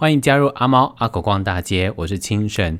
欢迎加入阿猫阿狗逛大街，我是清神。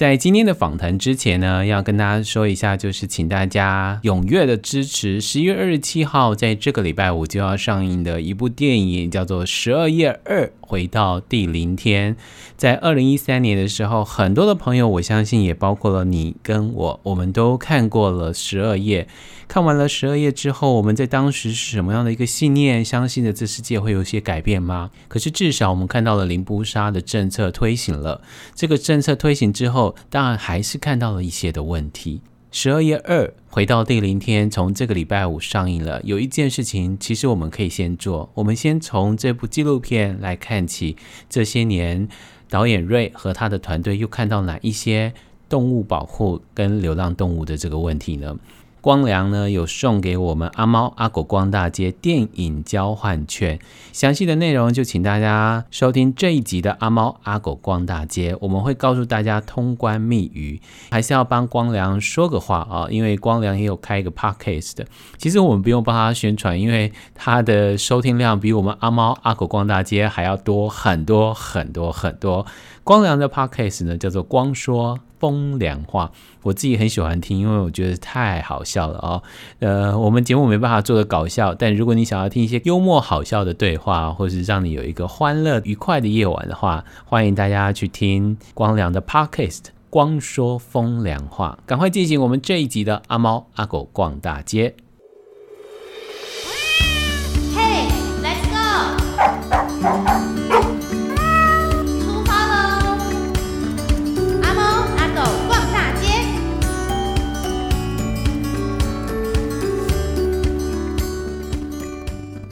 在今天的访谈之前呢，要跟大家说一下，就是请大家踊跃的支持十一月二十七号在这个礼拜五就要上映的一部电影，叫做《十二夜二回到第零天》。在二零一三年的时候，很多的朋友，我相信也包括了你跟我，我们都看过了《十二夜》。看完了《十二夜》之后，我们在当时是什么样的一个信念？相信的这世界会有些改变吗？可是至少我们看到了零布杀的政策推行了。这个政策推行之后，当然还是看到了一些的问题。《十二月二回到第零天》从这个礼拜五上映了。有一件事情，其实我们可以先做，我们先从这部纪录片来看起。这些年，导演瑞和他的团队又看到哪一些动物保护跟流浪动物的这个问题呢？光良呢，有送给我们阿猫阿狗逛大街电影交换券，详细的内容就请大家收听这一集的阿猫阿狗逛大街，我们会告诉大家通关密语，还是要帮光良说个话啊，因为光良也有开一个 podcast 的，其实我们不用帮他宣传，因为他的收听量比我们阿猫阿狗逛大街还要多很多很多很多。光良的 podcast 呢，叫做光说风凉话，我自己很喜欢听，因为我觉得太好笑了哦。呃，我们节目没办法做的搞笑，但如果你想要听一些幽默好笑的对话，或是让你有一个欢乐愉快的夜晚的话，欢迎大家去听光良的 podcast 光说风凉话。赶快进行我们这一集的阿猫阿狗逛大街。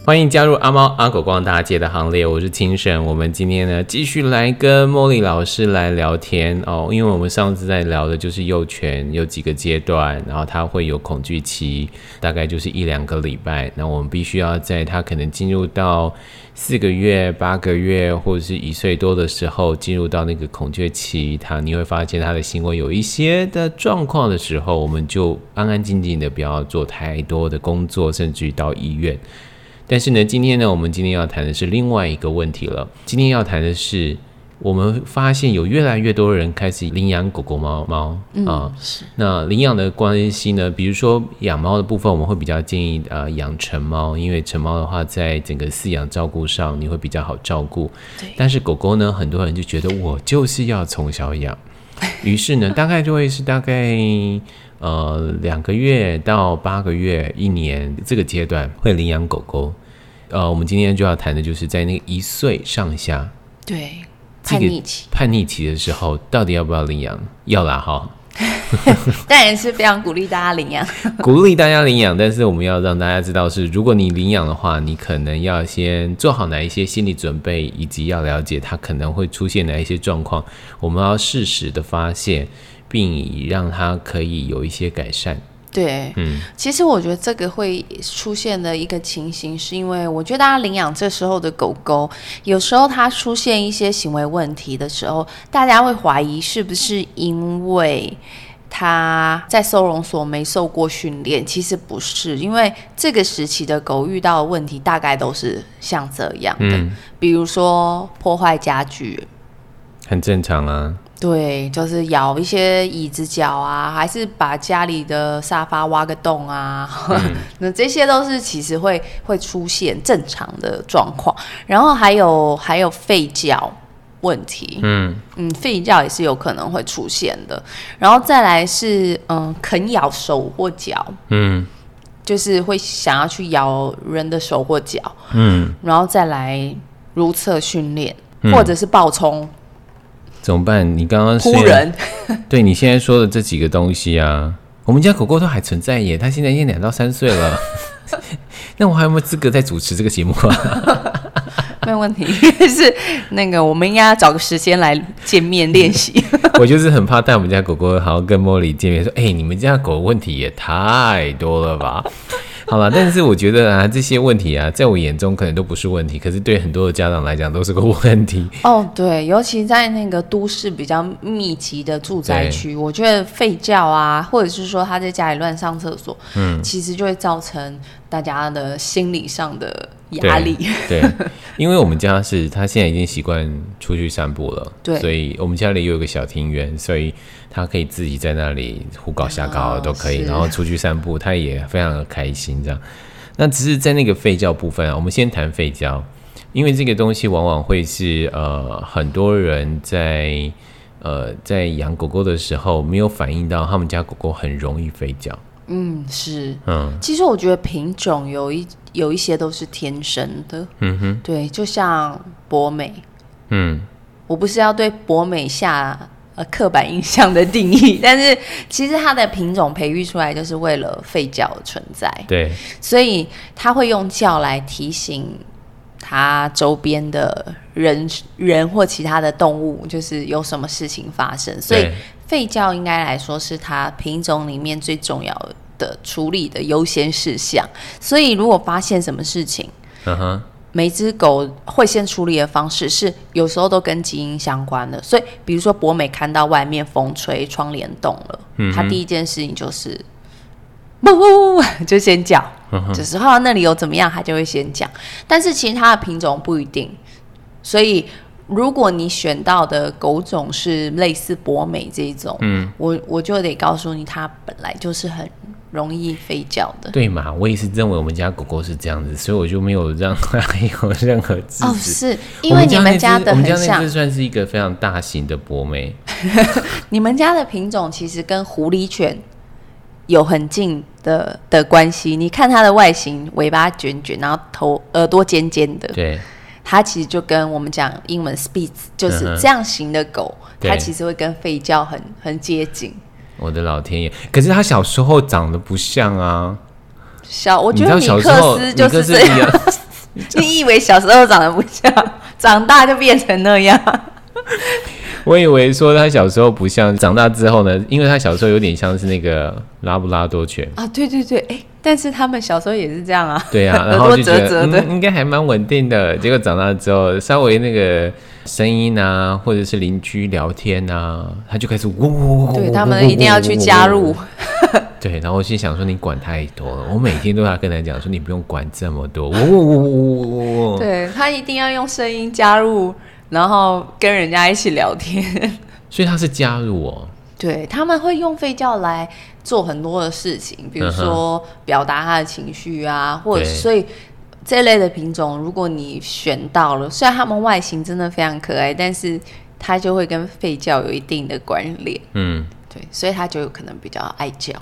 欢迎加入阿猫阿狗逛大街的行列，我是清神。我们今天呢，继续来跟茉莉老师来聊天哦，因为我们上次在聊的就是幼犬有几个阶段，然后它会有恐惧期，大概就是一两个礼拜。那我们必须要在它可能进入到四个月、八个月或者是一岁多的时候，进入到那个恐惧期，它你会发现它的行为有一些的状况的时候，我们就安安静静的，不要做太多的工作，甚至于到医院。但是呢，今天呢，我们今天要谈的是另外一个问题了。今天要谈的是，我们发现有越来越多人开始领养狗狗、猫猫、嗯、啊。是。那领养的关系呢？比如说养猫的部分，我们会比较建议啊养成猫，因为成猫的话，在整个饲养照顾上，你会比较好照顾。对。但是狗狗呢，很多人就觉得我就是要从小养，于是呢，大概就会是大概。呃，两个月到八个月、一年这个阶段会领养狗狗。呃，我们今天就要谈的就是在那个一岁上下，对，叛逆期，叛逆期的时候，到底要不要领养？要啦，哈。当然是非常鼓励大家领养，鼓励大家领养。但是我们要让大家知道是，如果你领养的话，你可能要先做好哪一些心理准备，以及要了解它可能会出现哪一些状况，我们要适时的发现。并以让它可以有一些改善。对，嗯，其实我觉得这个会出现的一个情形，是因为我觉得大家领养这时候的狗狗，有时候它出现一些行为问题的时候，大家会怀疑是不是因为它在收容所没受过训练？其实不是，因为这个时期的狗遇到的问题大概都是像这样的，嗯，比如说破坏家具，很正常啊。对，就是咬一些椅子脚啊，还是把家里的沙发挖个洞啊，嗯、那这些都是其实会会出现正常的状况。然后还有还有吠叫问题，嗯嗯，吠叫也是有可能会出现的。然后再来是嗯啃咬手或脚，嗯，就是会想要去咬人的手或脚，嗯，然后再来如厕训练，嗯、或者是暴冲。怎么办？你刚刚扑人，对你现在说的这几个东西啊，我们家狗狗都还存在耶，它现在已经两到三岁了，那我还有没有资格再主持这个节目啊？没有问题，是那个我们应该要找个时间来见面练习。我就是很怕带我们家狗狗，好好跟茉莉见面，说：“哎、欸，你们家狗问题也太多了吧？”好了，但是我觉得啊，这些问题啊，在我眼中可能都不是问题，可是对很多的家长来讲都是个问题。哦，对，尤其在那个都市比较密集的住宅区，我觉得吠叫啊，或者是说他在家里乱上厕所，嗯，其实就会造成大家的心理上的压力。对，对，因为我们家是他现在已经习惯出去散步了，对，所以我们家里有一个小庭园，所以他可以自己在那里胡搞瞎搞都可以，哦、然后出去散步，他也非常的开心。这样，那只是在那个吠叫部分啊，我们先谈吠叫，因为这个东西往往会是呃很多人在呃在养狗狗的时候没有反应到，他们家狗狗很容易吠叫。嗯，是，嗯，其实我觉得品种有一有一些都是天生的，嗯哼，对，就像博美，嗯，我不是要对博美下呃刻板印象的定义，但是其实它的品种培育出来就是为了吠叫而存在，对，所以它会用叫来提醒它周边的人人或其他的动物，就是有什么事情发生，所以。吠叫应该来说是它品种里面最重要的处理的优先事项，所以如果发现什么事情嗯哼每只狗会先处理的方式是有时候都跟基因相关的。所以比如说博美看到外面风吹窗帘动了，它、uh huh. 第一件事情就是呜 就先叫，就是后来那里有怎么样，它就会先讲。但是其他的品种不一定，所以。如果你选到的狗种是类似博美这种，嗯，我我就得告诉你，它本来就是很容易吠叫的。对嘛？我也是认为我们家狗狗是这样子，所以我就没有让它有任何制止。哦，是因为你们家的很像，我们家那只算是一个非常大型的博美。你们家的品种其实跟狐狸犬有很近的的关系。你看它的外形，尾巴卷卷，然后头耳朵尖尖的，对。它其实就跟我们讲英文 Spitz 就是这样型的狗，它、嗯、其实会跟吠叫很很接近。我的老天爷！可是他小时候长得不像啊。小，我觉得米克斯就是这样。你，你以为小时候长得不像，长大就变成那样？我以为说他小时候不像，长大之后呢？因为他小时候有点像是那个拉布拉多犬啊，对对对，哎，但是他们小时候也是这样啊，对啊，然后就觉得嗯，应该还蛮稳定的。结果长大之后，稍微那个声音啊，或者是邻居聊天啊，他就开始呜呜呜，对他们一定要去加入。对，然后我心想说，你管太多了，我每天都要跟他讲说，你不用管这么多，呜呜呜呜呜，对他一定要用声音加入。然后跟人家一起聊天，所以他是加入哦。对，他们会用吠叫来做很多的事情，比如说表达他的情绪啊，嗯、或者所以这类的品种，如果你选到了，虽然它们外形真的非常可爱，但是它就会跟吠叫有一定的关联。嗯，对，所以它就有可能比较爱叫。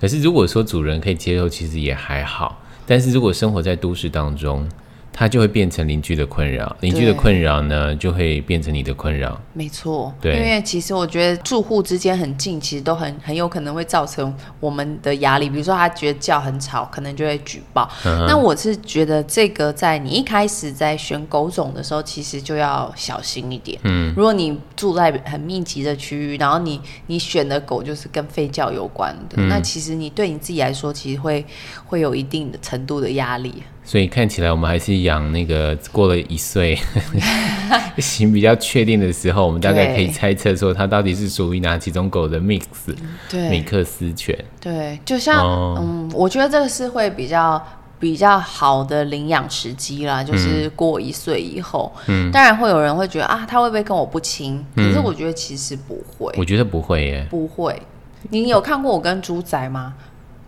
可是如果说主人可以接受，其实也还好。但是如果生活在都市当中，它就会变成邻居的困扰，邻居的困扰呢，就会变成你的困扰。没错，对，因为其实我觉得住户之间很近，其实都很很有可能会造成我们的压力。比如说他觉得叫很吵，可能就会举报。嗯、那我是觉得这个在你一开始在选狗种的时候，其实就要小心一点。嗯，如果你住在很密集的区域，然后你你选的狗就是跟吠叫有关的，嗯、那其实你对你自己来说，其实会会有一定的程度的压力。所以看起来我们还是养那个过了一岁，型比较确定的时候，我们大概可以猜测说它到底是属于哪几种狗的 mix，对，米克斯犬。对，就像、哦、嗯，我觉得这个是会比较比较好的领养时机啦，就是过一岁以后。嗯，当然会有人会觉得啊，它会不会跟我不亲？可是我觉得其实不会，我觉得不会耶，不会。你有看过我跟猪仔吗？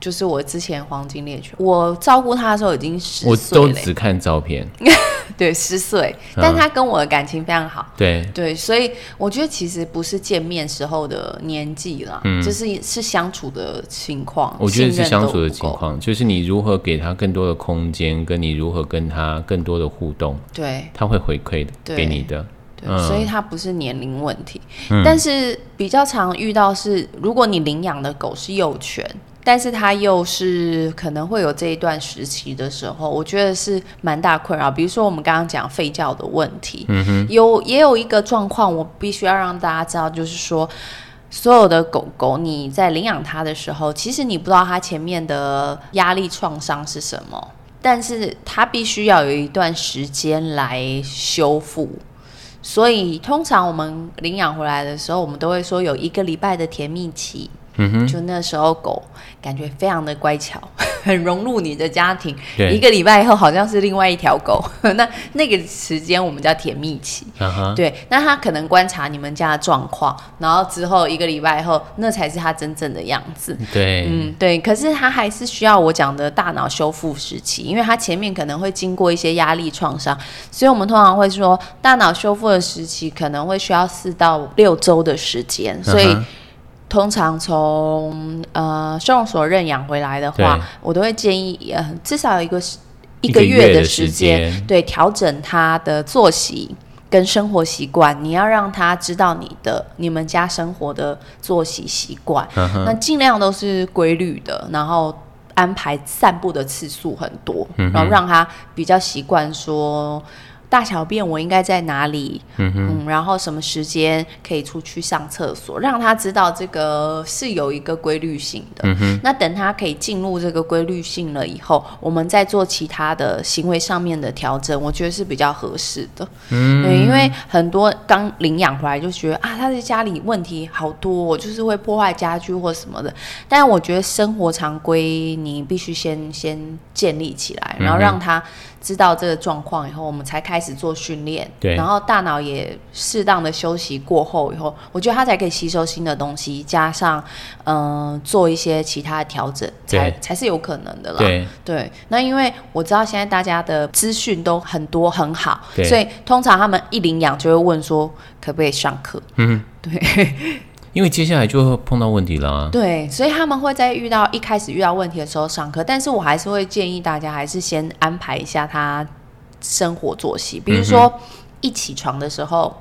就是我之前黄金猎犬，我照顾他的时候已经十岁了。我都只看照片。对，十岁，但他跟我的感情非常好。对对，所以我觉得其实不是见面时候的年纪啦，嗯，就是是相处的情况。我觉得是相处的情况，就是你如何给他更多的空间，跟你如何跟他更多的互动，对，他会回馈给你的。对，所以它不是年龄问题，但是比较常遇到是，如果你领养的狗是幼犬。但是它又是可能会有这一段时期的时候，我觉得是蛮大困扰。比如说我们刚刚讲吠叫的问题，有也有一个状况，我必须要让大家知道，就是说所有的狗狗你在领养它的时候，其实你不知道它前面的压力创伤是什么，但是它必须要有一段时间来修复。所以通常我们领养回来的时候，我们都会说有一个礼拜的甜蜜期。嗯哼，就那时候狗感觉非常的乖巧，很融入你的家庭。对，一个礼拜以后好像是另外一条狗，那那个时间我们叫甜蜜期。Uh-huh. 对，那它可能观察你们家的状况，然后之后一个礼拜以后，那才是它真正的样子。对，嗯，对。可是它还是需要我讲的大脑修复时期，因为它前面可能会经过一些压力创伤，所以我们通常会说，大脑修复的时期可能会需要四到六周的时间，所以。Uh-huh. 通常从呃收容所认养回来的话，我都会建议呃至少有一个一个月的时间，对，调整他的作息跟生活习惯。你要让他知道你的你们家生活的作息习惯，嗯，那尽量都是规律的，然后安排散步的次数很多，嗯，然后让他比较习惯说。大小便我应该在哪里？嗯嗯，然后什么时间可以出去上厕所？让他知道这个是有一个规律性的。那等他可以进入这个规律性了以后，我们再做其他的行为上面的调整，我觉得是比较合适的。嗯。对，因为很多刚领养回来就觉得啊，他在家里问题好多，就是会破坏家具或什么的。但是我觉得生活常规你必须先先建立起来，然后让他。知道这个状况以后，我们才开始做训练。对，然后大脑也适当的休息过后以后，我觉得他才可以吸收新的东西，加上嗯、呃、做一些其他的调整，才才是有可能的啦。对对，那因为我知道现在大家的资讯都很多很好，所以通常他们一领养就会问说可不可以上课。嗯，对。因为接下来就会碰到问题了啊。对，所以他们会在遇到一开始遇到问题的时候上课，但是我还是会建议大家还是先安排一下他生活作息，比如说一起床的时候，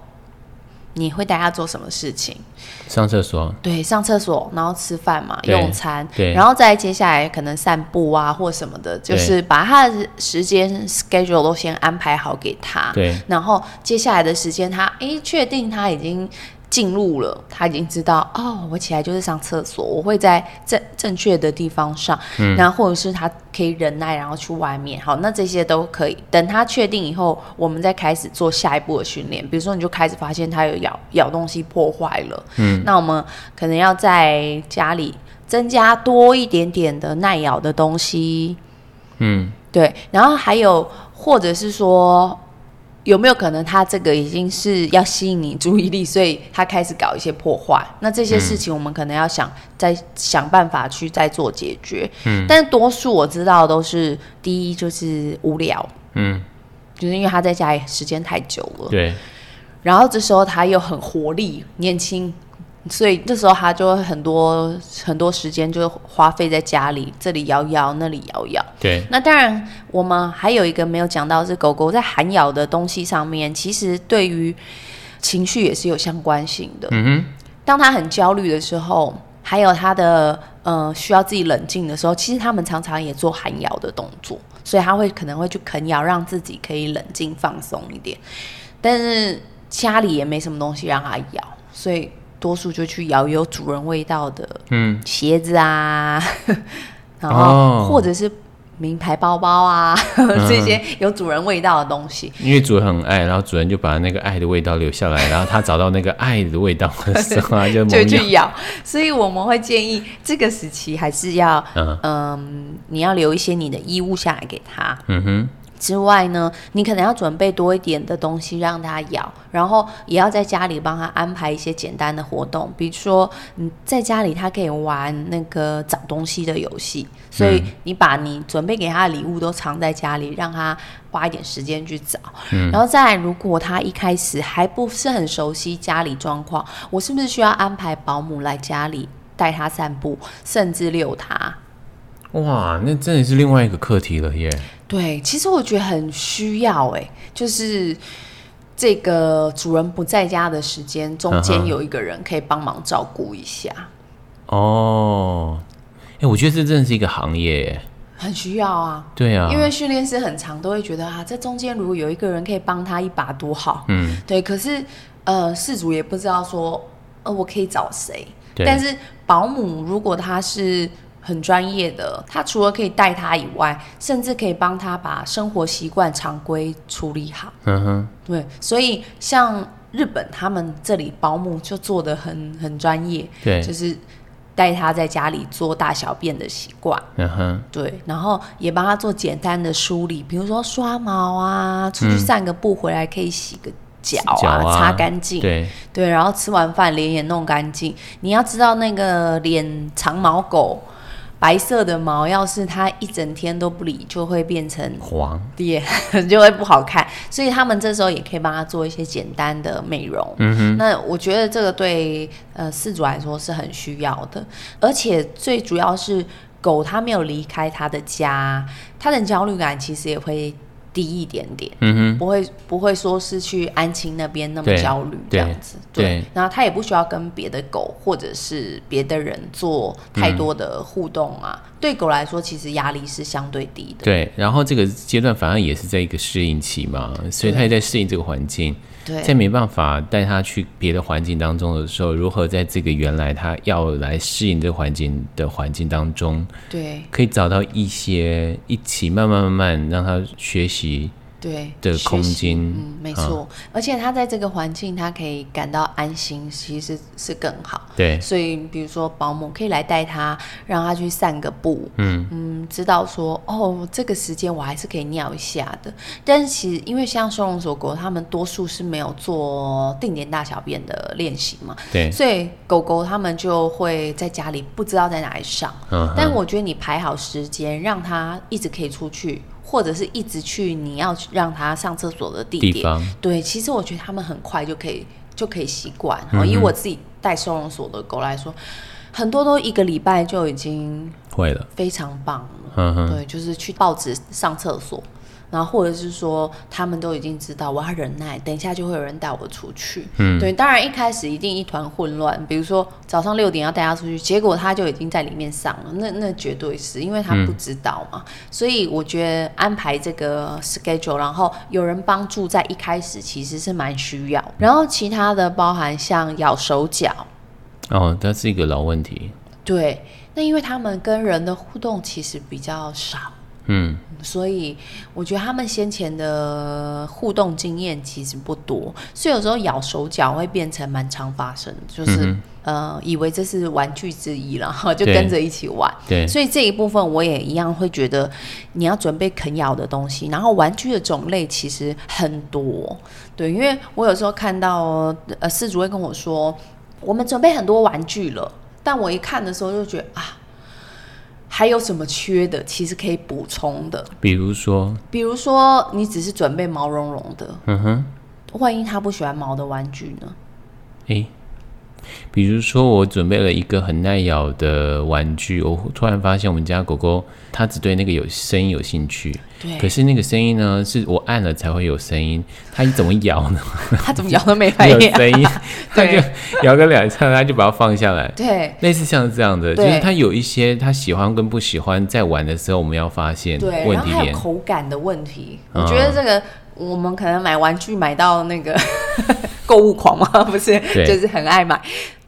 你会带他做什么事情？上厕所。对，上厕所，然后吃饭嘛，用餐，对，然后再接下来可能散步啊或什么的，就是把他的时间 schedule 都先安排好给他。对，然后接下来的时间他，他诶确定他已经。进入了，他已经知道哦，我起来就是上厕所，我会在正正确的地方上，嗯，然后或者是他可以忍耐，然后去外面，好，那这些都可以。等他确定以后，我们再开始做下一步的训练。比如说，你就开始发现他有咬咬东西破坏了，嗯，那我们可能要在家里增加多一点点的耐咬的东西，嗯，对，然后还有或者是说。有没有可能他这个已经是要吸引你注意力，所以他开始搞一些破坏？那这些事情我们可能要想再想办法去再做解决。嗯，但是多数我知道都是第一就是无聊，嗯，就是因为他在家里时间太久了，对。然后这时候他又很活力、年轻。所以这时候他就会很多很多时间就花费在家里，这里摇摇，那里摇摇。对。那当然，我们还有一个没有讲到是狗狗在含咬的东西上面，其实对于情绪也是有相关性的。嗯哼。当他很焦虑的时候，还有他的呃需要自己冷静的时候，其实他们常常也做含咬的动作，所以他会可能会去啃咬，让自己可以冷静放松一点。但是家里也没什么东西让他咬，所以。多数就去咬有主人味道的，嗯，鞋子啊，嗯、然后或者是名牌包包啊，哦、这些有主人味道的东西。因为主人很爱，然后主人就把那个爱的味道留下来，然后他找到那个爱的味道的时候，就就去咬。所以我们会建议这个时期还是要，嗯，嗯你要留一些你的衣物下来给他。嗯哼。之外呢，你可能要准备多一点的东西让他咬，然后也要在家里帮他安排一些简单的活动，比如说你在家里他可以玩那个找东西的游戏，所以你把你准备给他的礼物都藏在家里，让他花一点时间去找。嗯，然后再来，如果他一开始还不是很熟悉家里状况，我是不是需要安排保姆来家里带他散步，甚至遛他？哇，那真的是另外一个课题了耶。对，其实我觉得很需要哎，就是这个主人不在家的时间，中间有一个人可以帮忙照顾一下。哦，哎，我觉得这真的是一个行业，很需要啊。对啊，因为训练师很长都会觉得啊，这中间如果有一个人可以帮他一把多好。嗯，对。可是呃，事主也不知道说，呃，我可以找谁？但是保姆如果他是。很专业的，他除了可以带他以外，甚至可以帮他把生活习惯常规处理好。嗯哼，对，所以像日本他们这里保姆就做的很很专业，对，就是带他在家里做大小便的习惯。嗯哼，对，然后也帮他做简单的梳理，比如说刷毛啊，出去散个步回来可以洗个脚啊，脚啊擦干净。对对，然后吃完饭脸也弄干净。你要知道那个脸长毛狗。白色的毛，要是它一整天都不理，就会变成黄，对，就会不好看。所以他们这时候也可以帮他做一些简单的美容。嗯哼，那我觉得这个对呃饲主来说是很需要的，而且最主要是狗它没有离开它的家，它的焦虑感其实也会。低一点点，嗯哼，不会不会说是去安亲那边那么焦虑这样子，对，对，然后他也不需要跟别的狗或者是别的人做太多的互动啊。嗯、对狗来说，其实压力是相对低的。对，然后这个阶段反而也是在一个适应期嘛，所以他也在适应这个环境。对，在没办法带他去别的环境当中的时候，如何在这个原来他要来适应这个环境的环境当中，对，可以找到一些一起慢慢慢慢让他学习。对的空间，嗯，没错，啊、而且他在这个环境，他可以感到安心，其实是更好。对，所以比如说保姆可以来带他，让他去散个步，嗯嗯，知道说哦，这个时间我还是可以尿一下的。但是其实因为像收容所狗，他们多数是没有做定点大小便的练习嘛，对，所以狗狗他们就会在家里不知道在哪里上。嗯，但我觉得你排好时间，让他一直可以出去。或者是一直去你要让他上厕所的地点，对，其实我觉得他们很快就可以就可以习惯。嗯、哼以我自己带收容所的狗来说，很多都一个礼拜就已经会了，非常棒了。嗯、哼对，就是去报纸上厕所。然后或者是说，他们都已经知道我要忍耐，等一下就会有人带我出去。嗯，对，当然一开始一定一团混乱。比如说早上六点要带他出去，结果他就已经在里面上了，那那绝对是因为他不知道嘛。嗯，所以我觉得安排这个 schedule，然后有人帮助在一开始其实是蛮需要。然后其他的包含像咬手脚，哦，这是一个老问题。对，那因为他们跟人的互动其实比较少。嗯，所以我觉得他们先前的互动经验其实不多，所以有时候咬手脚会变成蛮常发生，就是、嗯、呃，以为这是玩具之一了，就跟着一起玩。对，所以这一部分我也一样会觉得，你要准备啃咬的东西，然后玩具的种类其实很多。对，因为我有时候看到呃，饲主会跟我说，我们准备很多玩具了，但我一看的时候就觉得啊。还有什么缺的？其实可以补充的。比如说，比如说你只是准备毛茸茸的，嗯哼，万一他不喜欢毛的玩具呢？诶比如说，我准备了一个很耐咬的玩具，我突然发现我们家狗狗它只对那个有声音有兴趣。对。可是那个声音呢，是我按了才会有声音。它怎么摇呢？它怎么摇都没 反应。没有声音，它就摇个两下，它就把它放下来。对。类似像这样的，就是它有一些他喜欢跟不喜欢，在玩的时候我们要发现问题点。对，然后还有口感的问题，我觉得这个我们可能买玩具买到那个。购物狂吗？不是，就是很爱买。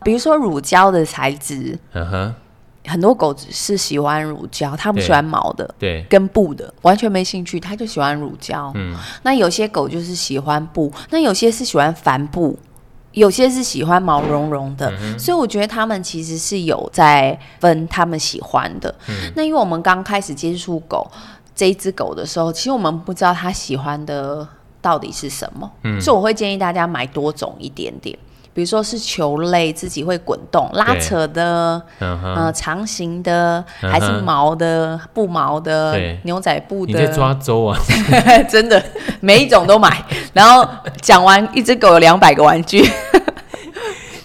比如说乳胶的材质，uh huh、很多狗是喜欢乳胶，它不喜欢毛的，对，跟布的完全没兴趣，它就喜欢乳胶。嗯，那有些狗就是喜欢布，那有些是喜欢帆布，有些是喜欢毛茸茸的。嗯、所以我觉得他们其实是有在分他们喜欢的。嗯、那因为我们刚开始接触狗这一只狗的时候，其实我们不知道它喜欢的。到底是什么？嗯，所以我会建议大家买多种一点点，比如说是球类，自己会滚动拉扯的，嗯，呃，长形的，还是毛的，不毛的，对，牛仔布的。你在抓周啊？真的，每一种都买。然后讲完，一只狗有两百个玩具。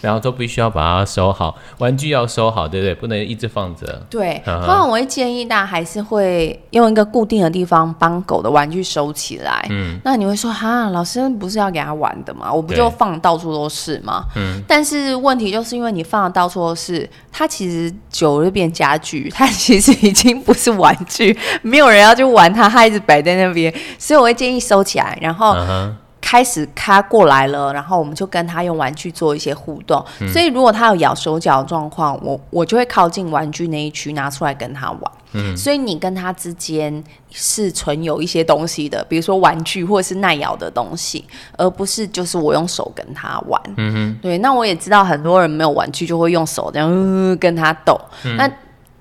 然后都必须要把它收好，玩具要收好，对不对？不能一直放着。对，通常、uh. 我会建议大家还是会用一个固定的地方帮狗的玩具收起来。嗯，那你会说哈，老师不是要给他玩的吗？我不就放到处都是吗？嗯，但是问题就是因为你放的到处都是，它其实久了就变家具，它其实已经不是玩具，没有人要去玩它，它一直摆在那边，所以我会建议收起来，然后。Uh. 开始他过来了，然后我们就跟他用玩具做一些互动。嗯、所以如果他有咬手脚状况，我我就会靠近玩具那一区拿出来跟他玩。嗯，所以你跟他之间是存有一些东西的，比如说玩具或者是耐咬的东西，而不是就是我用手跟他玩。嗯哼，对。那我也知道很多人没有玩具就会用手这样、呃、跟他斗。嗯、那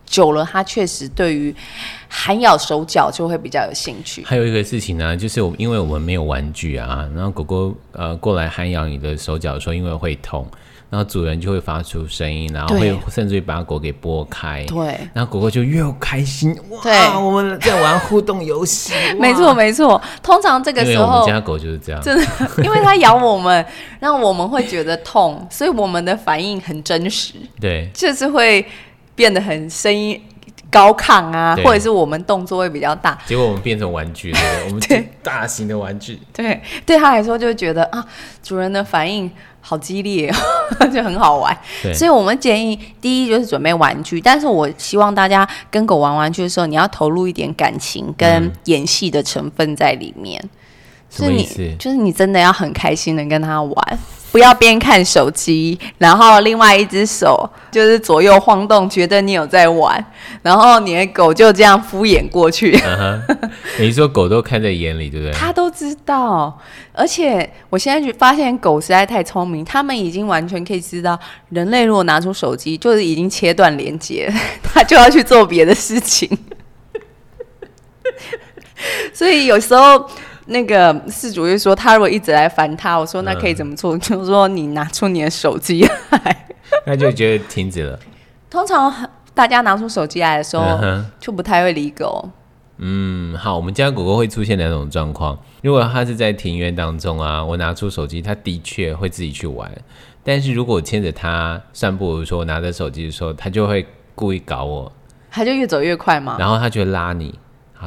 久了，他确实对于含咬手脚就会比较有兴趣。还有一个事情呢，就是我因为我们没有玩具啊，然后狗狗呃过来含咬你的手脚的时候，因为会痛，然后主人就会发出声音，然后会甚至于把狗给拨开。对，然后狗狗就越开心。哇，对我们在玩互动游戏。没错没错，通常这个时候我们家狗就是这样，真的，因为它咬我们，让我们会觉得痛，所以我们的反应很真实。对，就是会。变得很声音高亢啊，或者是我们动作会比较大，结果我们变成玩具，了？我们对大型的玩具，对对他来说就觉得啊，主人的反应好激烈，就很好玩。对所以我们建议第一就是准备玩具，但是我希望大家跟狗玩玩具的时候，你要投入一点感情跟演戏的成分在里面。嗯、什么意思？就是你真的要很开心的跟他玩。不要边看手机，然后另外一只手就是左右晃动，觉得你有在玩，然后你的狗就这样敷衍过去。Uh. 你说狗都看在眼里，对不对？它都知道，而且我现在就发现狗实在太聪明，它们已经完全可以知道，人类如果拿出手机，就是已经切断连接，它就要去做别的事情。所以有时候。那个事主就说，他如果一直来烦他，我说那可以怎么做？嗯、就是说你拿出你的手机来，那就觉得停止了。通常大家拿出手机来的时候，嗯、就不太会理狗。嗯，好，我们家狗狗会出现两种状况。如果它是在庭院当中啊，我拿出手机，它的确会自己去玩。但是如果我牵着它散步，比如说我拿着手机的时候，它就会故意搞我，它就越走越快嘛。然后它就会拉你。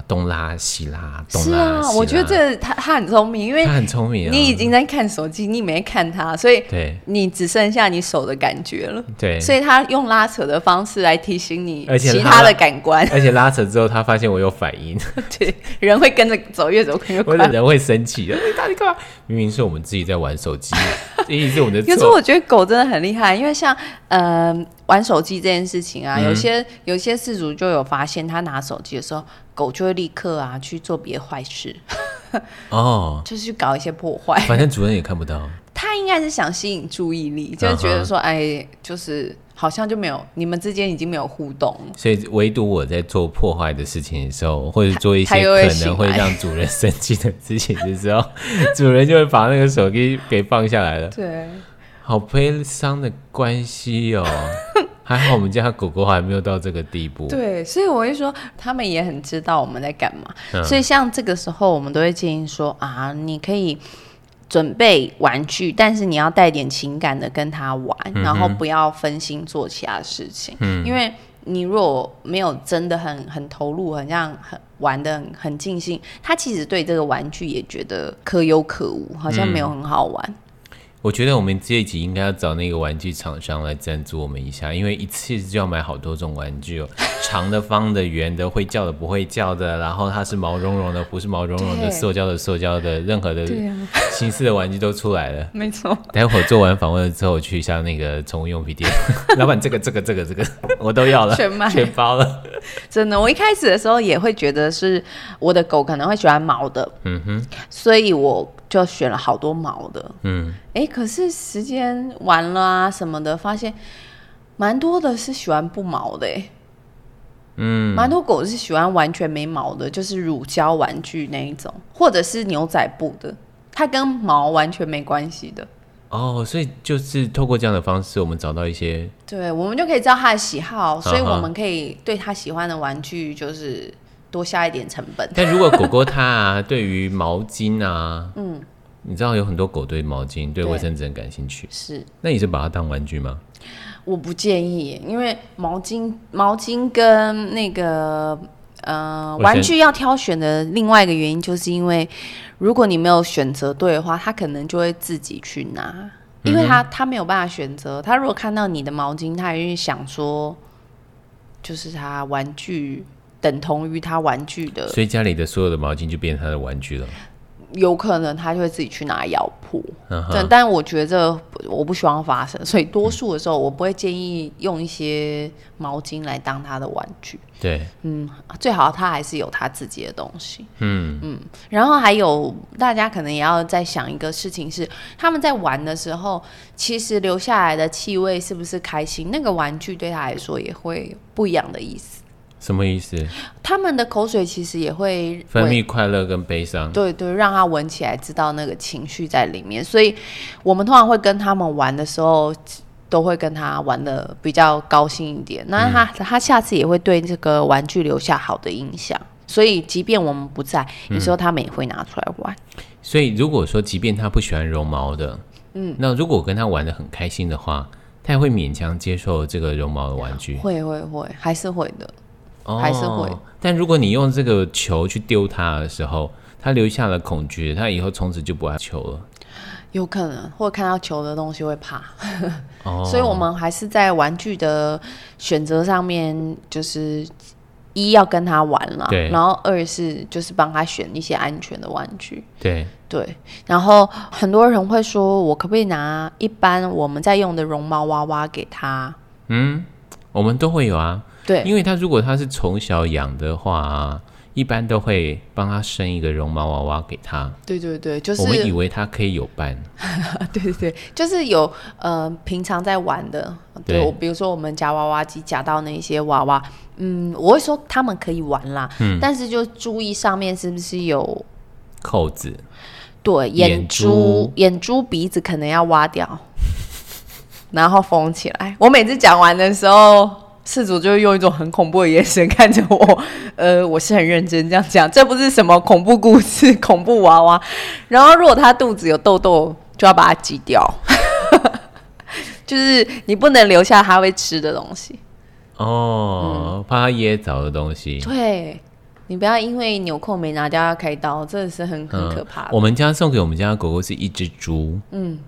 东拉西拉，东拉西拉。是啊，我觉得这他他很聪明，因为他很聪明。你已经在看手机，你没看他，所以对你只剩下你手的感觉了。对，所以他用拉扯的方式来提醒你其他的感官。而且拉扯之后，他发现我有反应。对，人会跟着走，越走越快。人会生气的，你到底干嘛？明明是我们自己在玩手机，这也是我们的错。可是我觉得狗真的很厉害，因为像呃玩手机这件事情啊，有些有些事主就有发现，他拿手机的时候。狗就会立刻啊去做别的坏事，哦，就是去搞一些破坏。反正主人也看不到。他应该是想吸引注意力，就是觉得说，uh. 哎，就是好像就没有你们之间已经没有互动。所以唯独我在做破坏的事情的时候，或者做一些可能会让主人生气的事情的时候，主人就会把那个手机给放下来了。对，好悲伤的关系哦。还好我们家狗狗还没有到这个地步。对，所以我会说，他们也很知道我们在干嘛。嗯、所以像这个时候，我们都会建议说啊，你可以准备玩具，但是你要带点情感的跟他玩，嗯、然后不要分心做其他事情。嗯，因为你如果没有真的很很投入，很像很玩的很很尽兴，他其实对这个玩具也觉得可有可无，好像没有很好玩。嗯我觉得我们这一集应该要找那个玩具厂商来赞助我们一下，因为一次就要买好多种玩具哦，长的、方的、圆的，会叫的、不会叫的，然后它是毛茸茸的，不是毛茸茸的，塑胶的、塑胶的，任何的形式的玩具都出来了。没错。待会儿做完访问之后，去一下那个宠物用品店，老板，这个、这个、这个、这个，我都要了，全买全包了。真的，我一开始的时候也会觉得是我的狗可能会喜欢毛的，嗯哼，所以我。就选了好多毛的，嗯，哎，可是时间完了啊什么的，发现蛮多的是喜欢不毛的，哎，嗯，蛮多狗是喜欢完全没毛的，就是乳胶玩具那一种，或者是牛仔布的，它跟毛完全没关系的。哦，所以就是透过这样的方式，我们找到一些，对，我们就可以知道它的喜好，所以我们可以对它喜欢的玩具就是。多下一点成本。但如果狗狗它啊，对于毛巾啊，嗯，你知道有很多狗对毛巾、对卫生纸很感兴趣，是。那你是把它当玩具吗？我不建议，因为毛巾、毛巾跟那个呃玩具要挑选的另外一个原因，就是因为如果你没有选择对的话，它可能就会自己去拿，因为它它没有办法选择。它如果看到你的毛巾，它也会想说，就是它玩具。等同于他玩具的，所以家里的所有的毛巾就变成他的玩具了。有可能他就会自己去拿药铺。嗯、但但我觉得我不希望发生，所以多数的时候我不会建议用一些毛巾来当他的玩具。对，嗯，最好他还是有他自己的东西。嗯嗯，然后还有大家可能也要再想一个事情是，他们在玩的时候，其实留下来的气味是不是开心？那个玩具对他来说也会不一样的意思。什么意思？他们的口水其实也会分泌快乐跟悲伤，对对，让他闻起来知道那个情绪在里面。所以，我们通常会跟他们玩的时候，都会跟他玩的比较高兴一点。那他、嗯、他下次也会对这个玩具留下好的印象。所以，即便我们不在，有时候他们也会拿出来玩。嗯、所以，如果说即便他不喜欢绒毛的，嗯，那如果跟他玩的很开心的话，他也会勉强接受这个绒毛的玩具。会会会，还是会的。还是会、哦，但如果你用这个球去丢它的时候，它留下了恐惧，它以后从此就不爱球了。有可能，或看到球的东西会怕。哦、所以，我们还是在玩具的选择上面，就是一要跟他玩了，对，然后二是就是帮他选一些安全的玩具。对对，然后很多人会说，我可不可以拿一般我们在用的绒毛娃娃给他？嗯，我们都会有啊。对，因为他如果他是从小养的话啊，一般都会帮他生一个绒毛娃娃给他。对对对，就是我们以为他可以有伴。对对对，就是有呃平常在玩的，对，我比如说我们夹娃娃机夹到那些娃娃，嗯，我会说他们可以玩啦，嗯，但是就注意上面是不是有扣子，对，眼珠、眼珠、鼻子可能要挖掉，然后缝起来。我每次讲完的时候。饲主就会用一种很恐怖的眼神看着我，呃，我是很认真这样讲，这不是什么恐怖故事、恐怖娃娃。然后，如果他肚子有痘痘，就要把它挤掉，就是你不能留下他会吃的东西。哦，嗯、怕他噎着的东西。对，你不要因为纽扣没拿掉要开刀，这是很很可怕的、嗯。我们家送给我们家的狗狗是一只猪。嗯。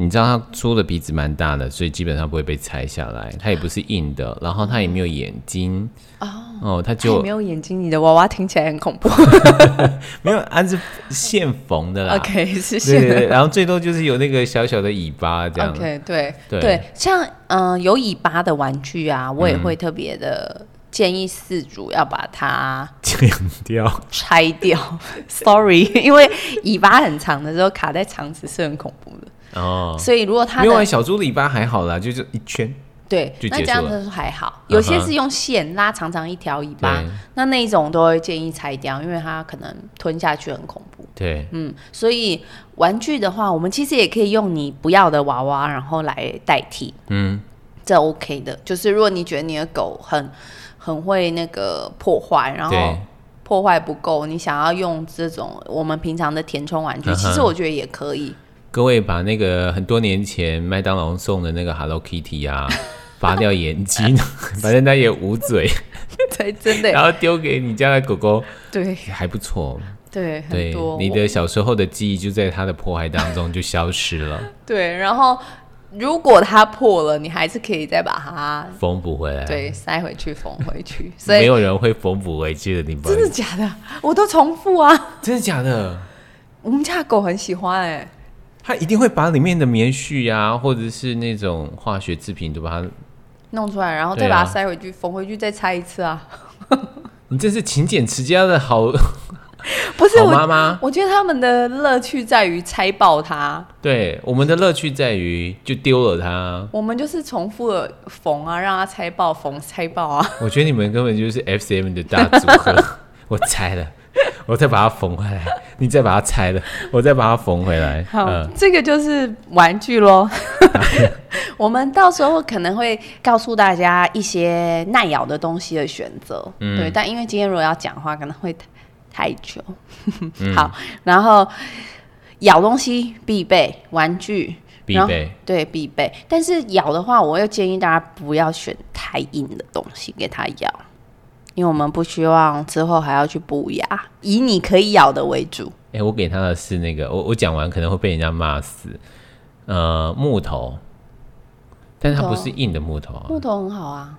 你知道它猪的鼻子蛮大的，所以基本上不会被拆下来。它也不是硬的，然后它也没有眼睛。哦，哦，它就没有眼睛。你的娃娃听起来很恐怖。没有，它是线缝的啦。OK，是线的。然后最多就是有那个小小的尾巴这样。OK，对对对，像嗯、呃、有尾巴的玩具啊，我也会特别的建议饲主要把它剪掉、拆掉。Sorry，因为尾巴很长的时候卡在肠子是很恐怖的。哦，所以如果它因为小猪尾巴还好啦，就是一圈，对，那这样子还好。有些是用线拉长长一条尾巴，那那一种都会建议拆掉，因为它可能吞下去很恐怖。对，嗯，所以玩具的话，我们其实也可以用你不要的娃娃，然后来代替。嗯，这 OK 的。就是如果你觉得你的狗很很会那个破坏，然后破坏不够，你想要用这种我们平常的填充玩具，其实我觉得也可以。各位把那个很多年前麦当劳送的那个 Hello Kitty 啊，拔掉眼睛，反正它也捂嘴，对，真的，然后丢给你家的狗狗，对，还不错，对，对，你的小时候的记忆就在它的破坏当中就消失了，对，然后如果它破了，你还是可以再把它缝补回来，对，塞回去，缝回去，所以没有人会缝补回去的，你真的假的？我都重复啊，真的假的？我们家的狗很喜欢哎、欸。他一定会把里面的棉絮呀、啊，或者是那种化学制品都把它弄出来，然后再把它塞回去，缝、啊、回去再拆一次啊！你这是勤俭持家的好，不是妈妈？我觉得他们的乐趣在于拆爆它。对，我们的乐趣在于就丢了它。我们就是重复的缝啊，让它拆爆，缝拆爆啊！我觉得你们根本就是 FCM 的大组合。我猜了。我再把它缝回来，你再把它拆了，我再把它缝回来。好，嗯、这个就是玩具喽。我们到时候可能会告诉大家一些耐咬的东西的选择。嗯、对，但因为今天如果要讲的话，可能会太久。嗯、好，然后咬东西必备，玩具必备，对，必备。但是咬的话，我又建议大家不要选太硬的东西给它咬。因为我们不希望之后还要去补牙，以你可以咬的为主。哎、欸，我给他的是那个，我我讲完可能会被人家骂死。呃，木头，但是它不是硬的木头啊。木头很好啊，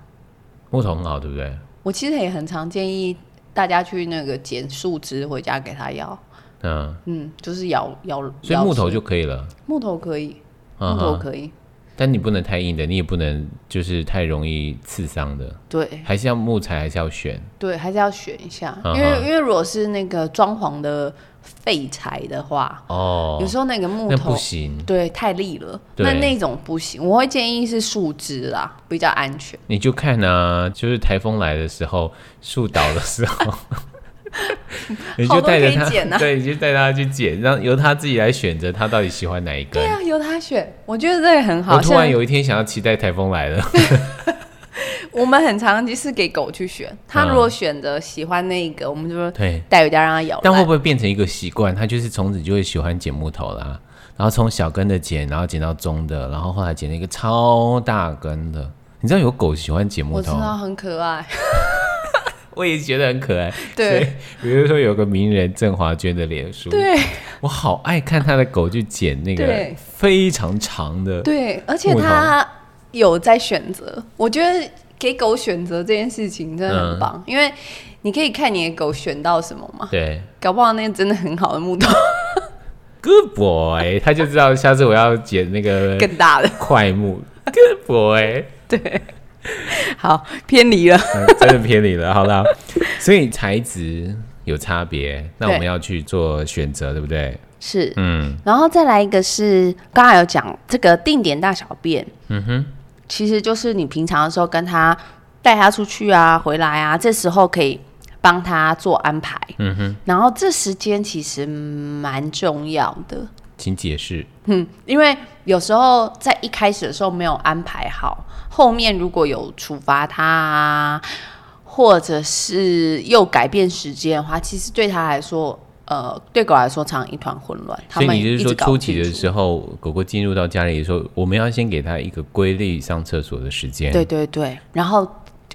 木头很好，对不对？我其实也很常建议大家去那个捡树枝回家给他咬。嗯嗯，就是咬咬，所以木头就可以了。木头可以，木头可以。但你不能太硬的，你也不能就是太容易刺伤的。对，还是要木材，还是要选。对，还是要选一下，因为因为如果是那个装潢的废材的话，哦，有时候那个木头不行，对，太利了，那那种不行。我会建议是树枝啦，比较安全。你就看啊，就是台风来的时候，树倒的时候。你就带着他，啊、对，你就带他去捡，让由他自己来选择他到底喜欢哪一根。对啊，由他选，我觉得这个很好。我突然有一天想要期待台风来了。我们很常就是给狗去选，他如果选择喜欢那个，嗯、我们就说对，带回家让他咬。但会不会变成一个习惯？他就是从此就会喜欢剪木头啦，然后从小根的剪，然后剪到中的，然后后来剪了一个超大根的。你知道有狗喜欢剪木头？我知道，很可爱。我也觉得很可爱。对，比如说有个名人郑华娟的脸书，对，我好爱看他的狗去剪那个非常长的。对，而且他有在选择。我觉得给狗选择这件事情真的很棒，嗯、因为你可以看你的狗选到什么嘛。对，搞不好那个真的很好的木头。Good boy，他就知道下次我要剪那个更大的块木。Good boy，对。好，偏离了、嗯，真的偏离了。好了，所以材质有差别，那我们要去做选择，对不对？是，嗯，然后再来一个是，刚才有讲这个定点大小便，嗯哼，其实就是你平常的时候跟他带他出去啊，回来啊，这时候可以帮他做安排，嗯哼，然后这时间其实蛮重要的。请解释。嗯，因为有时候在一开始的时候没有安排好，后面如果有处罚他啊，或者是又改变时间的话，其实对他来说，呃，对狗来说常常一团混乱。所以你就是说，初期的时候，狗狗进入到家里的时候，我们要先给他一个规律上厕所的时间。对对对，然后。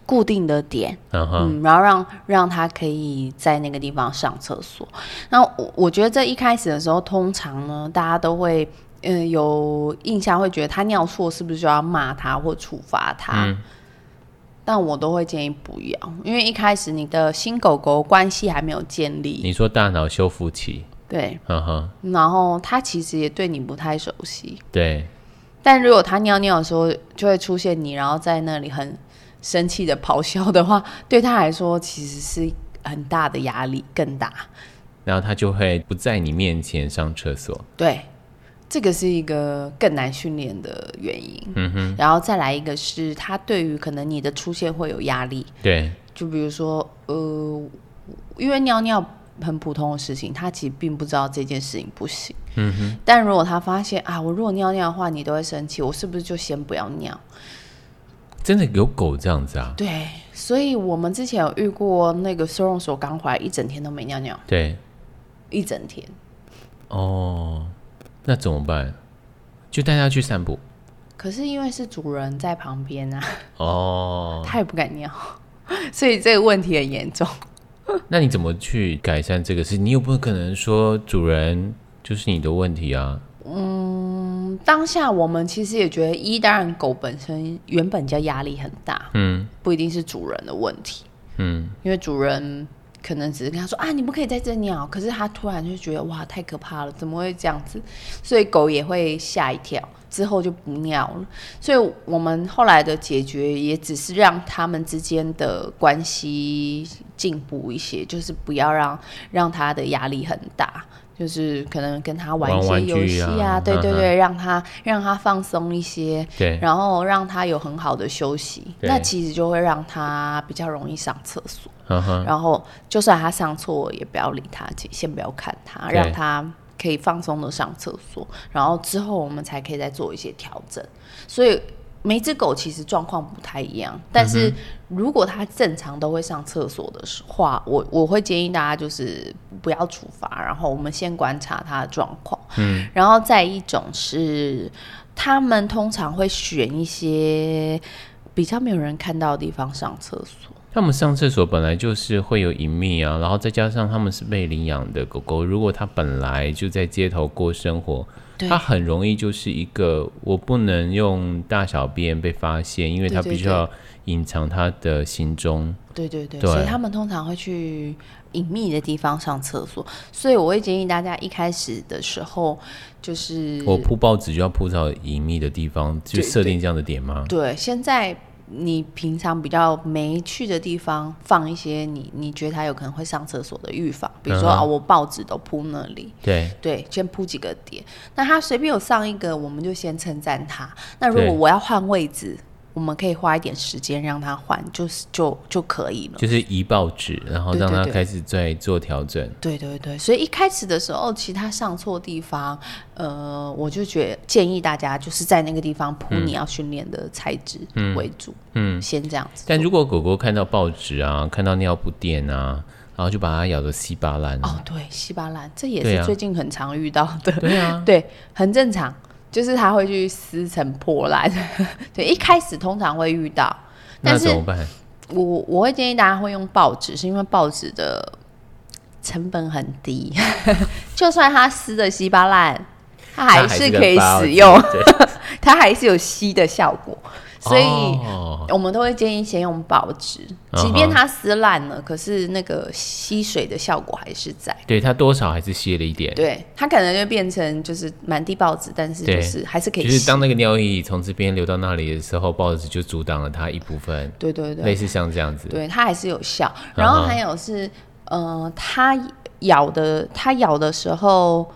固定的点，uh huh. 嗯，然后让让他可以在那个地方上厕所。那我我觉得这一开始的时候，通常呢，大家都会嗯、呃、有印象，会觉得他尿错是不是就要骂他或处罚他？嗯、但我都会建议不要，因为一开始你的新狗狗关系还没有建立。你说大脑修复期，对，嗯哼，然后他其实也对你不太熟悉，对。但如果他尿尿的时候就会出现你，然后在那里很。生气的咆哮的话，对他来说其实是很大的压力，更大。然后他就会不在你面前上厕所。对，这个是一个更难训练的原因。嗯哼。然后再来一个是他对于可能你的出现会有压力。对。就比如说，呃，因为尿尿很普通的事情，他其实并不知道这件事情不行。嗯哼。但如果他发现啊，我如果尿尿的话，你都会生气，我是不是就先不要尿？真的有狗这样子啊？对，所以我们之前有遇过那个收容所刚回来，一整天都没尿尿。对，一整天。哦，那怎么办？就带它去散步。可是因为是主人在旁边啊，哦，他也不敢尿，所以这个问题很严重。那你怎么去改善这个事？你有不可能说主人就是你的问题啊？嗯，当下我们其实也觉得，一当然狗本身原本就压力很大，嗯，不一定是主人的问题，嗯，因为主人可能只是跟他说啊，你不可以在这尿，可是他突然就觉得哇，太可怕了，怎么会这样子？所以狗也会吓一跳，之后就不尿了。所以我们后来的解决也只是让他们之间的关系进步一些，就是不要让让他的压力很大。就是可能跟他玩一些游戏啊，啊对对对，嗯、让他让他放松一些，对，然后让他有很好的休息，那其实就会让他比较容易上厕所。嗯、然后就算他上错，也不要理他，先不要看他，让他可以放松的上厕所，然后之后我们才可以再做一些调整。所以。每只狗其实状况不太一样，但是如果它正常都会上厕所的话，我我会建议大家就是不要处罚，然后我们先观察它的状况。嗯，然后再一种是，他们通常会选一些比较没有人看到的地方上厕所。他们上厕所本来就是会有隐秘啊，然后再加上他们是被领养的狗狗，如果它本来就在街头过生活，它很容易就是一个我不能用大小便被发现，因为它必须要隐藏它的行踪。对对对，对，所以他们通常会去隐秘的地方上厕所，所以我会建议大家一开始的时候就是我铺报纸就要铺到隐秘的地方，就设定这样的点吗？对，对，现在。你平常比较没去的地方，放一些你你觉得他有可能会上厕所的预防，比如说啊、嗯哦，我报纸都铺那里，对对，先铺几个点。那他随便有上一个，我们就先称赞他。那如果我要换位置。我们可以花一点时间让他换，就是就就可以了。就是移报纸，然后让他开始再做调整。对对对，所以一开始的时候，其他上错地方，呃，我就觉得建议大家就是在那个地方铺你要训练的材质为主，嗯，嗯，先这样子。但如果狗狗看到报纸啊，看到尿布垫啊，然后就把它咬得稀巴烂。哦，对，稀巴烂，这也是最近很常遇到的。对啊，对，很正常。就是它会去撕成破烂，对，一开始通常会遇到，但是怎么办？我我会建议大家会用报纸，是因为报纸的成本很低，就算它撕的稀巴烂，它还是可以使用，它 还是有吸的效果。所以，我们都会建议先用报纸，即便它撕烂了，可是那个吸水的效果还是在。对，它多少还是吸了一点。对，它可能就变成就是满地报纸，但是就是还是可以吸。就是当那个尿液从这边流到那里的时候，报纸就阻挡了它一部分。对对对，类似像这样子。对，它还是有效。然后还有是，呃，它咬的，它咬的时候，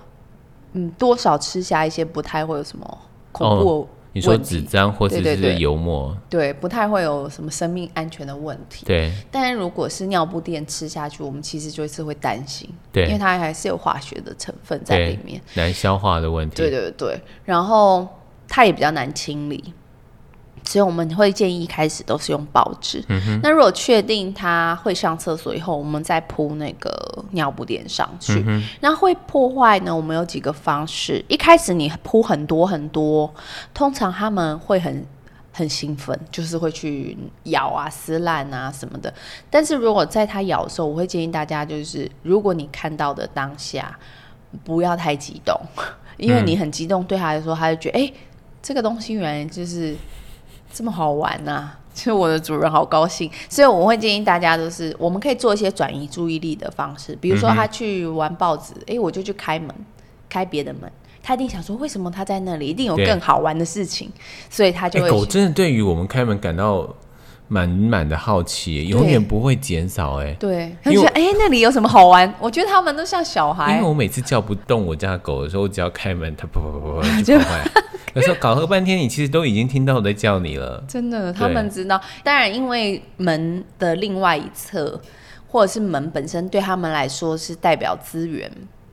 嗯，多少吃下一些不太会有什么恐怖。你说纸张或者是油墨，对，不太会有什么生命安全的问题。对，但是如果是尿布垫吃下去，我们其实就是会担心，对，因为它还是有化学的成分在里面，难消化的问题。对对对，然后它也比较难清理。所以我们会建议一开始都是用报纸。嗯、那如果确定他会上厕所以后，我们再铺那个尿布垫上去。嗯、那会破坏呢？我们有几个方式。一开始你铺很多很多，通常他们会很很兴奋，就是会去咬啊、撕烂啊什么的。但是如果在他咬的时候，我会建议大家就是，如果你看到的当下不要太激动，因为你很激动，对他来说，他就觉得哎、欸，这个东西原来就是。这么好玩呐、啊！其实我的主人好高兴，所以我会建议大家都是，我们可以做一些转移注意力的方式，比如说他去玩报纸，哎、嗯欸，我就去开门，开别的门，他一定想说，为什么他在那里，一定有更好玩的事情，所以他就会。欸、狗真的对于我们开门感到满满的好奇，永远不会减少。哎，对，他觉得哎，那里有什么好玩？我觉得他们都像小孩，因为我每次叫不动我家狗的时候，我只要开门，它噗噗噗噗就跑来。有时候搞了半天，你其实都已经听到我在叫你了。真的，他们知道。当然，因为门的另外一侧，或者是门本身，对他们来说是代表资源，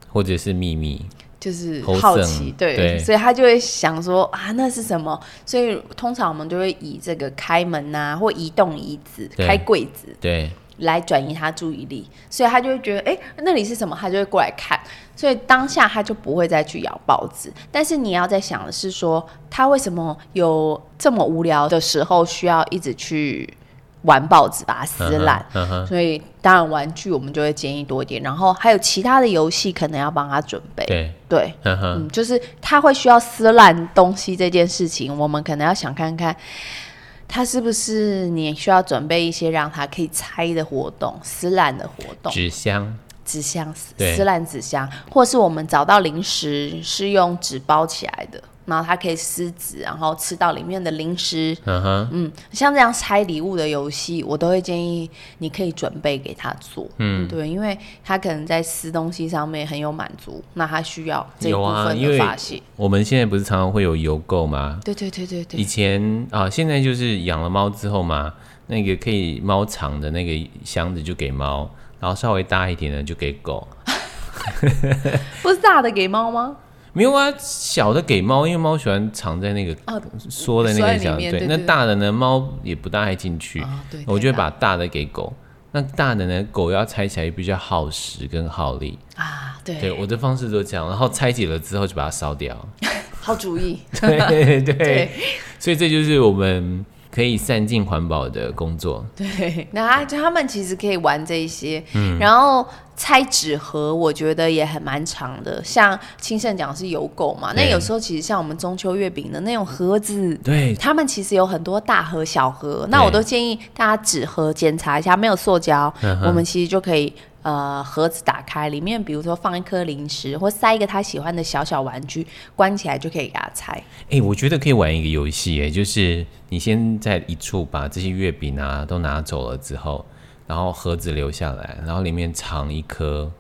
或者是秘密，就是好奇。对，对，所以他就会想说啊，那是什么？所以通常我们就会以这个开门啊，或移动椅子、开柜子，对。来转移他注意力，所以他就会觉得，哎、欸，那里是什么？他就会过来看，所以当下他就不会再去咬报纸。但是你要在想的是说，他为什么有这么无聊的时候需要一直去玩报纸，把它撕烂？嗯嗯、所以当然玩具我们就会建议多一点，然后还有其他的游戏可能要帮他准备。对对、嗯，嗯，就是他会需要撕烂东西这件事情，我们可能要想看看。他是不是你需要准备一些让他可以拆的活动、撕烂的活动？纸箱、纸箱、撕烂纸箱，或是我们找到零食是用纸包起来的。然后它可以撕纸，然后吃到里面的零食。嗯哼嗯，像这样拆礼物的游戏，我都会建议你可以准备给他做。嗯，对，因为他可能在撕东西上面很有满足，那他需要这一部分的发泄。我们现在不是常常会有邮购吗？对对对对对。以前啊，现在就是养了猫之后嘛，那个可以猫藏的那个箱子就给猫，然后稍微大一点的就给狗。不是大的给猫吗？没有啊，小的给猫，因为猫喜欢藏在那个缩的那个箱，对，那大的呢，猫也不大爱进去，哦，我就会把大的给狗。那大的呢，狗要拆起来比较耗时跟耗力。啊，对，对，我的方式都这样，然后拆解了之后就把它烧掉。好主意，对 对，对，所以这就是我们可以散尽环保的工作。对，那他就他们其实可以玩这一些，嗯，然后拆纸盒，我觉得也很蛮长的。像青盛讲的是邮购嘛，那有时候其实像我们中秋月饼的那种盒子，对，他们其实有很多大盒、小盒，那我都建议大家纸盒检查一下，没有塑胶，我们其实就可以。呃，盒子打开，里面比如说放一颗零食，或塞一个他喜欢的小小玩具，关起来就可以给他拆。哎、欸，我觉得可以玩一个游戏，哎，就是你先在一处把这些月饼啊都拿走了之后，然后盒子留下来，然后里面藏一颗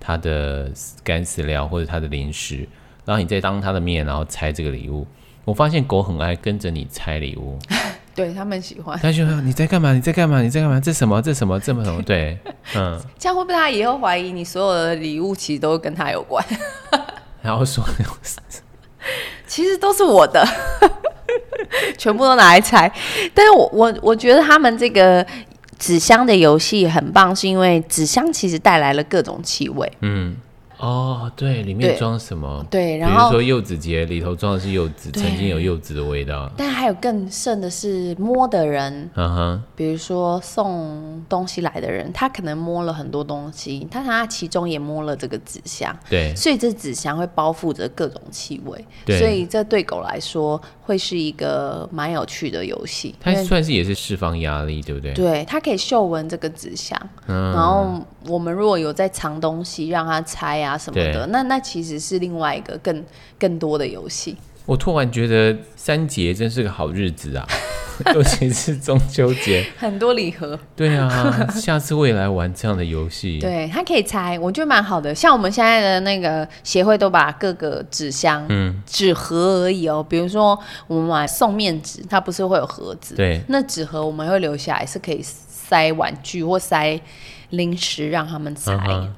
他的干饲料或者他的零食，然后你再当他的面，然后拆这个礼物。我发现狗很爱跟着你拆礼物。对他们喜欢，他就说你在干嘛？你在干嘛？你在干嘛？这什么？这什么？这么什么？对，嗯，这样会不会他以后怀疑你所有的礼物其实都跟他有关？然后说，其实都是我的，全部都拿来拆。但是我我我觉得他们这个纸箱的游戏很棒，是因为纸箱其实带来了各种气味。嗯。哦，对，里面装什么？对，然后比如说柚子节里头装的是柚子，曾经有柚子的味道。但还有更甚的是摸的人，嗯哼，比如说送东西来的人，他可能摸了很多东西，他他其中也摸了这个纸箱，对，所以这纸箱会包覆着各种气味，对，所以这对狗来说会是一个蛮有趣的游戏。它算是也是释放压力，对不对？对，它可以嗅闻这个纸箱，嗯，然后我们如果有在藏东西，让它猜啊。什么的，那那其实是另外一个更更多的游戏。我突然觉得三节真是个好日子啊，尤其是中秋节，很多礼盒。对啊，下次我也来玩这样的游戏。对，它可以拆，我觉得蛮好的。像我们现在的那个协会都把各个纸箱、嗯，纸盒而已哦。比如说我们买送面纸，它不是会有盒子？对，那纸盒我们会留下来，是可以塞玩具或塞零食让他们拆。嗯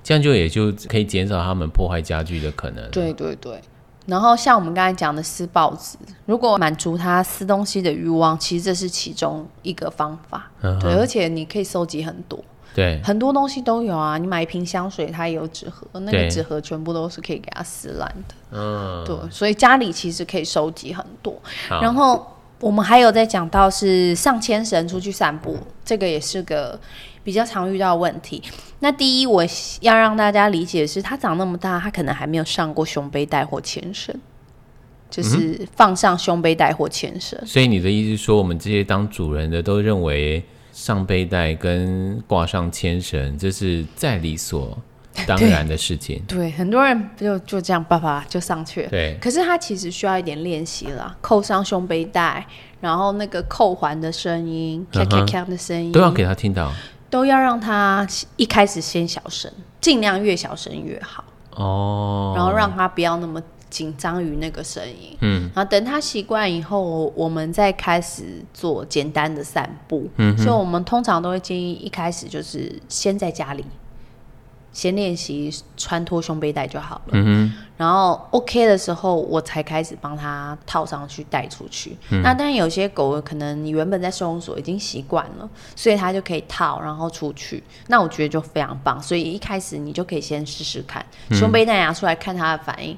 这样就也就可以减少他们破坏家具的可能。对对对，然后像我们刚才讲的撕报纸，如果满足他撕东西的欲望，其实这是其中一个方法。嗯、对，而且你可以收集很多，对，很多东西都有啊。你买一瓶香水，它也有纸盒，那个纸盒全部都是可以给它撕烂的。嗯，对，所以家里其实可以收集很多。然后我们还有在讲到是上牵绳出去散步，这个也是个。比较常遇到的问题，那第一我要让大家理解的是，他长那么大，他可能还没有上过胸背带或牵绳，就是放上胸背带或牵绳。所以你的意思是说，我们这些当主人的都认为上背带跟挂上牵绳，这是再理所 当然的事情。对，对很多人就就这样爸爸就上去了。对，可是他其实需要一点练习了，扣上胸背带，然后那个扣环的声音，咔咔咔的声音，都要给他听到。都要让他一开始先小声，尽量越小声越好哦。然后让他不要那么紧张于那个声音，嗯。然后等他习惯以后，我们再开始做简单的散步。嗯，所以我们通常都会建议一开始就是先在家里。先练习穿脱胸背带就好了，嗯，然后 OK 的时候，我才开始帮他套上去带出去。嗯、那当然有些狗可能你原本在收容所已经习惯了，所以它就可以套然后出去。那我觉得就非常棒，所以一开始你就可以先试试看胸背带拿出来看它的反应。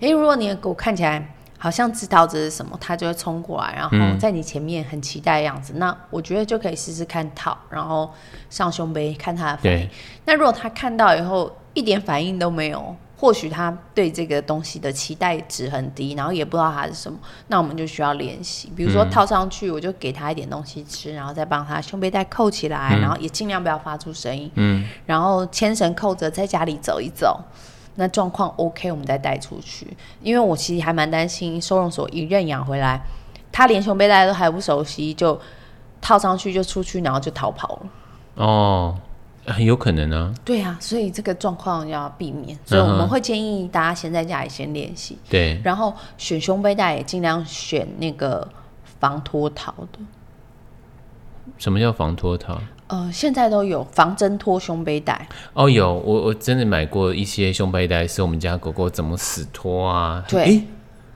诶、欸，如果你的狗看起来，好像知道这是什么，他就会冲过来，然后在你前面很期待的样子。嗯、那我觉得就可以试试看套，然后上胸杯看他的反应。那如果他看到以后一点反应都没有，或许他对这个东西的期待值很低，然后也不知道它是什么，那我们就需要练习。比如说套上去，我就给他一点东西吃，然后再帮他胸背带扣起来，嗯、然后也尽量不要发出声音。嗯，然后牵绳扣着，在家里走一走。那状况 OK，我们再带出去。因为我其实还蛮担心收容所一认养回来，他连胸背带都还不熟悉，就套上去就出去，然后就逃跑了。哦，很有可能呢、啊。对啊，所以这个状况要避免，所以我们会建议大家先在家里先练习。对、嗯，然后选胸背带也尽量选那个防脱逃的。什么叫防脱逃？呃，现在都有防挣脱胸背带哦，有我我真的买过一些胸背带，是我们家狗狗怎么死脱啊？对，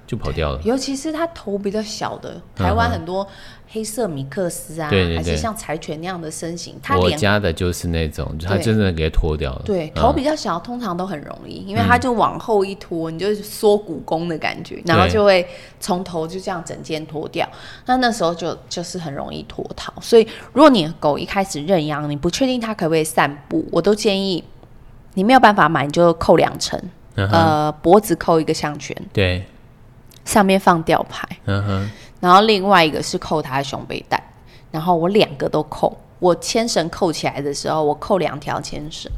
就跑掉了。尤其是它头比较小的，台湾很多黑色米克斯啊，对对对，还是像柴犬那样的身形。它我家的就是那种，它真的给它脱掉了。对，头比较小，通常都很容易，因为它就往后一拖，你就是缩骨弓的感觉，然后就会从头就这样整件脱掉。那那时候就就是很容易脱逃。所以，如果你的狗一开始认养，你不确定它可不可以散步，我都建议你没有办法买，你就扣两成。Uh -huh. 呃，脖子扣一个项圈，对，上面放吊牌嗯哼然后另外一个是扣他的胸背带，然后我两个都扣。我牵绳扣起来的时候，我扣两条牵绳。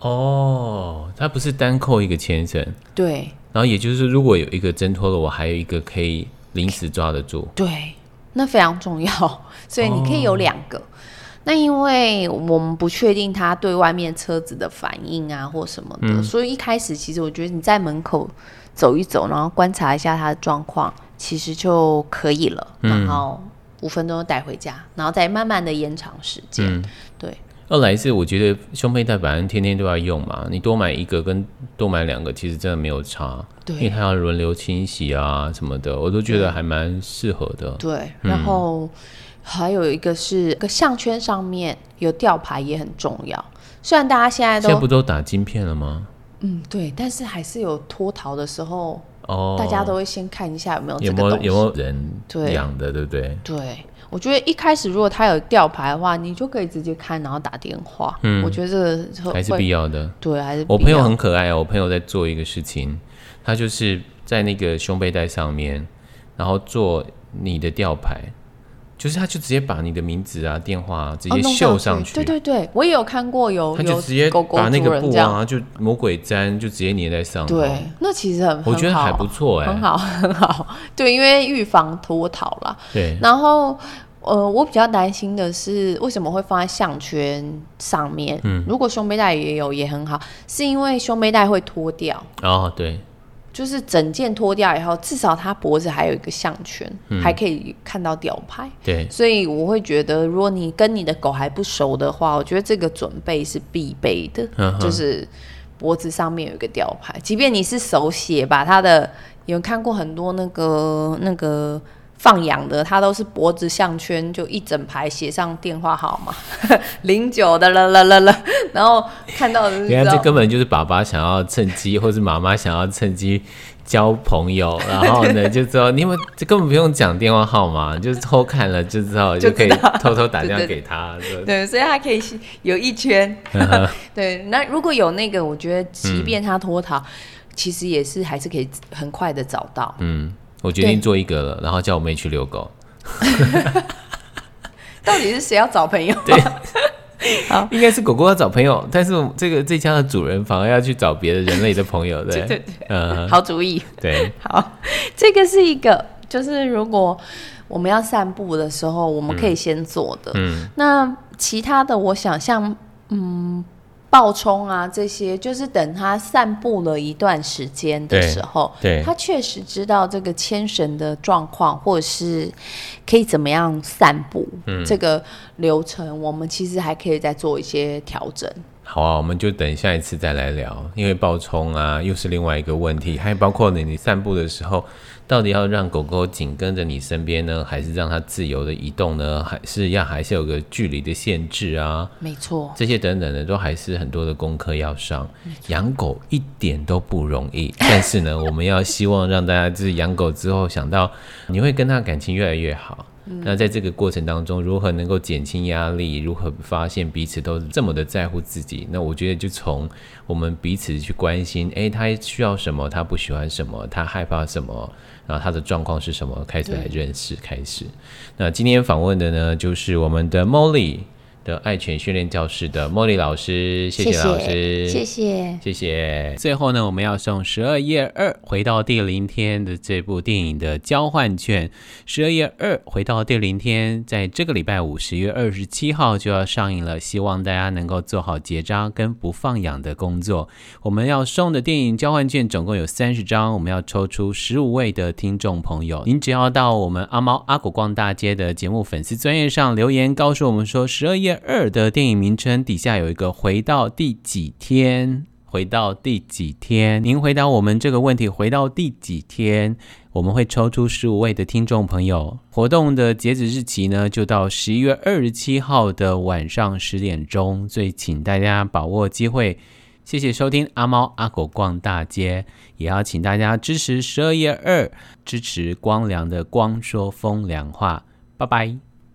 哦，它不是单扣一个牵绳，对。然后也就是如果有一个挣脱了，我还有一个可以临时抓得住。对，那非常重要，所以你可以有两个。Oh. 那因为我们不确定他对外面车子的反应啊，或什么的，嗯，所以一开始其实我觉得你在门口走一走，然后观察一下他的状况，其实就可以了。然后五分钟带回家，然后再慢慢的延长时间，嗯。对。二来是我觉得胸佩带反正天天都要用嘛，你多买一个跟多买两个其实真的没有差。对。因为它要轮流清洗啊什么的，我都觉得还蛮适合的。对。然后。嗯还有一个是个项圈上面有吊牌也很重要，虽然大家现在都现在不都打晶片了吗？嗯，对，但是还是有脱逃的时候，哦，大家都会先看一下有没有这个东西，有没有，有没有人养的，对不对？对，我觉得一开始如果他有吊牌的话，你就可以直接看，然后打电话。嗯，我觉得这个还是必要的。对，还是我朋友很可爱哦，我朋友在做一个事情，他就是在那个胸背带上面，然后做你的吊牌。就是他，就直接把你的名字啊、电话啊直接绣上去。对对对，我也有看过有，他就直接把那个布啊，就魔鬼粘就直接粘在上面。对，那其实很，我觉得还不错哎、欸，很好 很好。对，因为预防脱逃啦。对。然后，呃，我比较担心的是，为什么会放在项圈上面？嗯，如果胸背带也有也很好，是因为胸背带会脱掉。哦，对。就是整件脱掉以后，至少它脖子还有一个项圈，嗯，还可以看到吊牌。对，所以我会觉得，如果你跟你的狗还不熟的话，我觉得这个准备是必备的，嗯，就是脖子上面有一个吊牌，即便你是手写，把它的有看过很多那个那个。放养的，他都是脖子项圈，就一整排写上电话号码，零九的了了了了，然后看到的是，原来这根本就是爸爸想要趁机，或是妈妈想要趁机交朋友，然后呢，就知道你们这根本不用讲电话号码，就是偷看了就知道，就可以偷偷打电话给他。对，所以他可以有一圈。对，那如果有那个，我觉得即便他脱逃，嗯，其实也是还是可以很快的找到。嗯。我决定做一个了，然后叫我妹去遛狗。到底是谁要找朋友？对，好，应该是狗狗要找朋友，但是这个这家的主人反而要去找别的人类的朋友，对，对对对，嗯，好主意。对，好，这个是一个，就是如果我们要散步的时候，我们可以先做的。嗯，那其他的，我想像，嗯。暴冲啊，这些就是等他散步了一段时间的时候，对，他确实知道这个牵绳的状况，或者是可以怎么样散步，嗯，这个流程，我们其实还可以再做一些调整。好啊，我们就等下一次再来聊，因为暴冲啊，又是另外一个问题，还包括你你散步的时候。到底要让狗狗紧跟着你身边呢，还是让它自由的移动呢？还是要还是有个距离的限制啊？没错，这些等等的都还是很多的功课要上。养狗一点都不容易，但是呢，我们要希望让大家就是养狗之后想到你会跟它感情越来越好。嗯。那在这个过程当中，如何能够减轻压力？如何发现彼此都这么的在乎自己？那我觉得就从我们彼此去关心，诶，他需要什么？他不喜欢什么？他害怕什么？然后他的状况是什么？开始来认识，开始。那今天访问的呢，就是我们的 Molly。的爱犬训练教室的茉莉老师，谢谢老师，谢谢，谢谢。最后呢，我们要送十二月二回到第零天的这部电影的交换券。十二月二回到第零天，在这个礼拜五，十月二十七号就要上映了，希望大家能够做好结扎跟不放养的工作。我们要送的电影交换券总共有三十张，我们要抽出十五位的听众朋友。您只要到我们阿猫阿狗逛大街的节目粉丝专页上留言，告诉我们说十二夜。二的电影名称底下有一个“回到第几天”，回到第几天？您回答我们这个问题，回到第几天？我们会抽出十五位的听众朋友。活动的截止日期呢，就到十一月二十七号的晚上十点钟，所以请大家把握机会。谢谢收听阿猫阿狗逛大街，也要请大家支持十二月二，支持光良的光说风凉话。拜拜。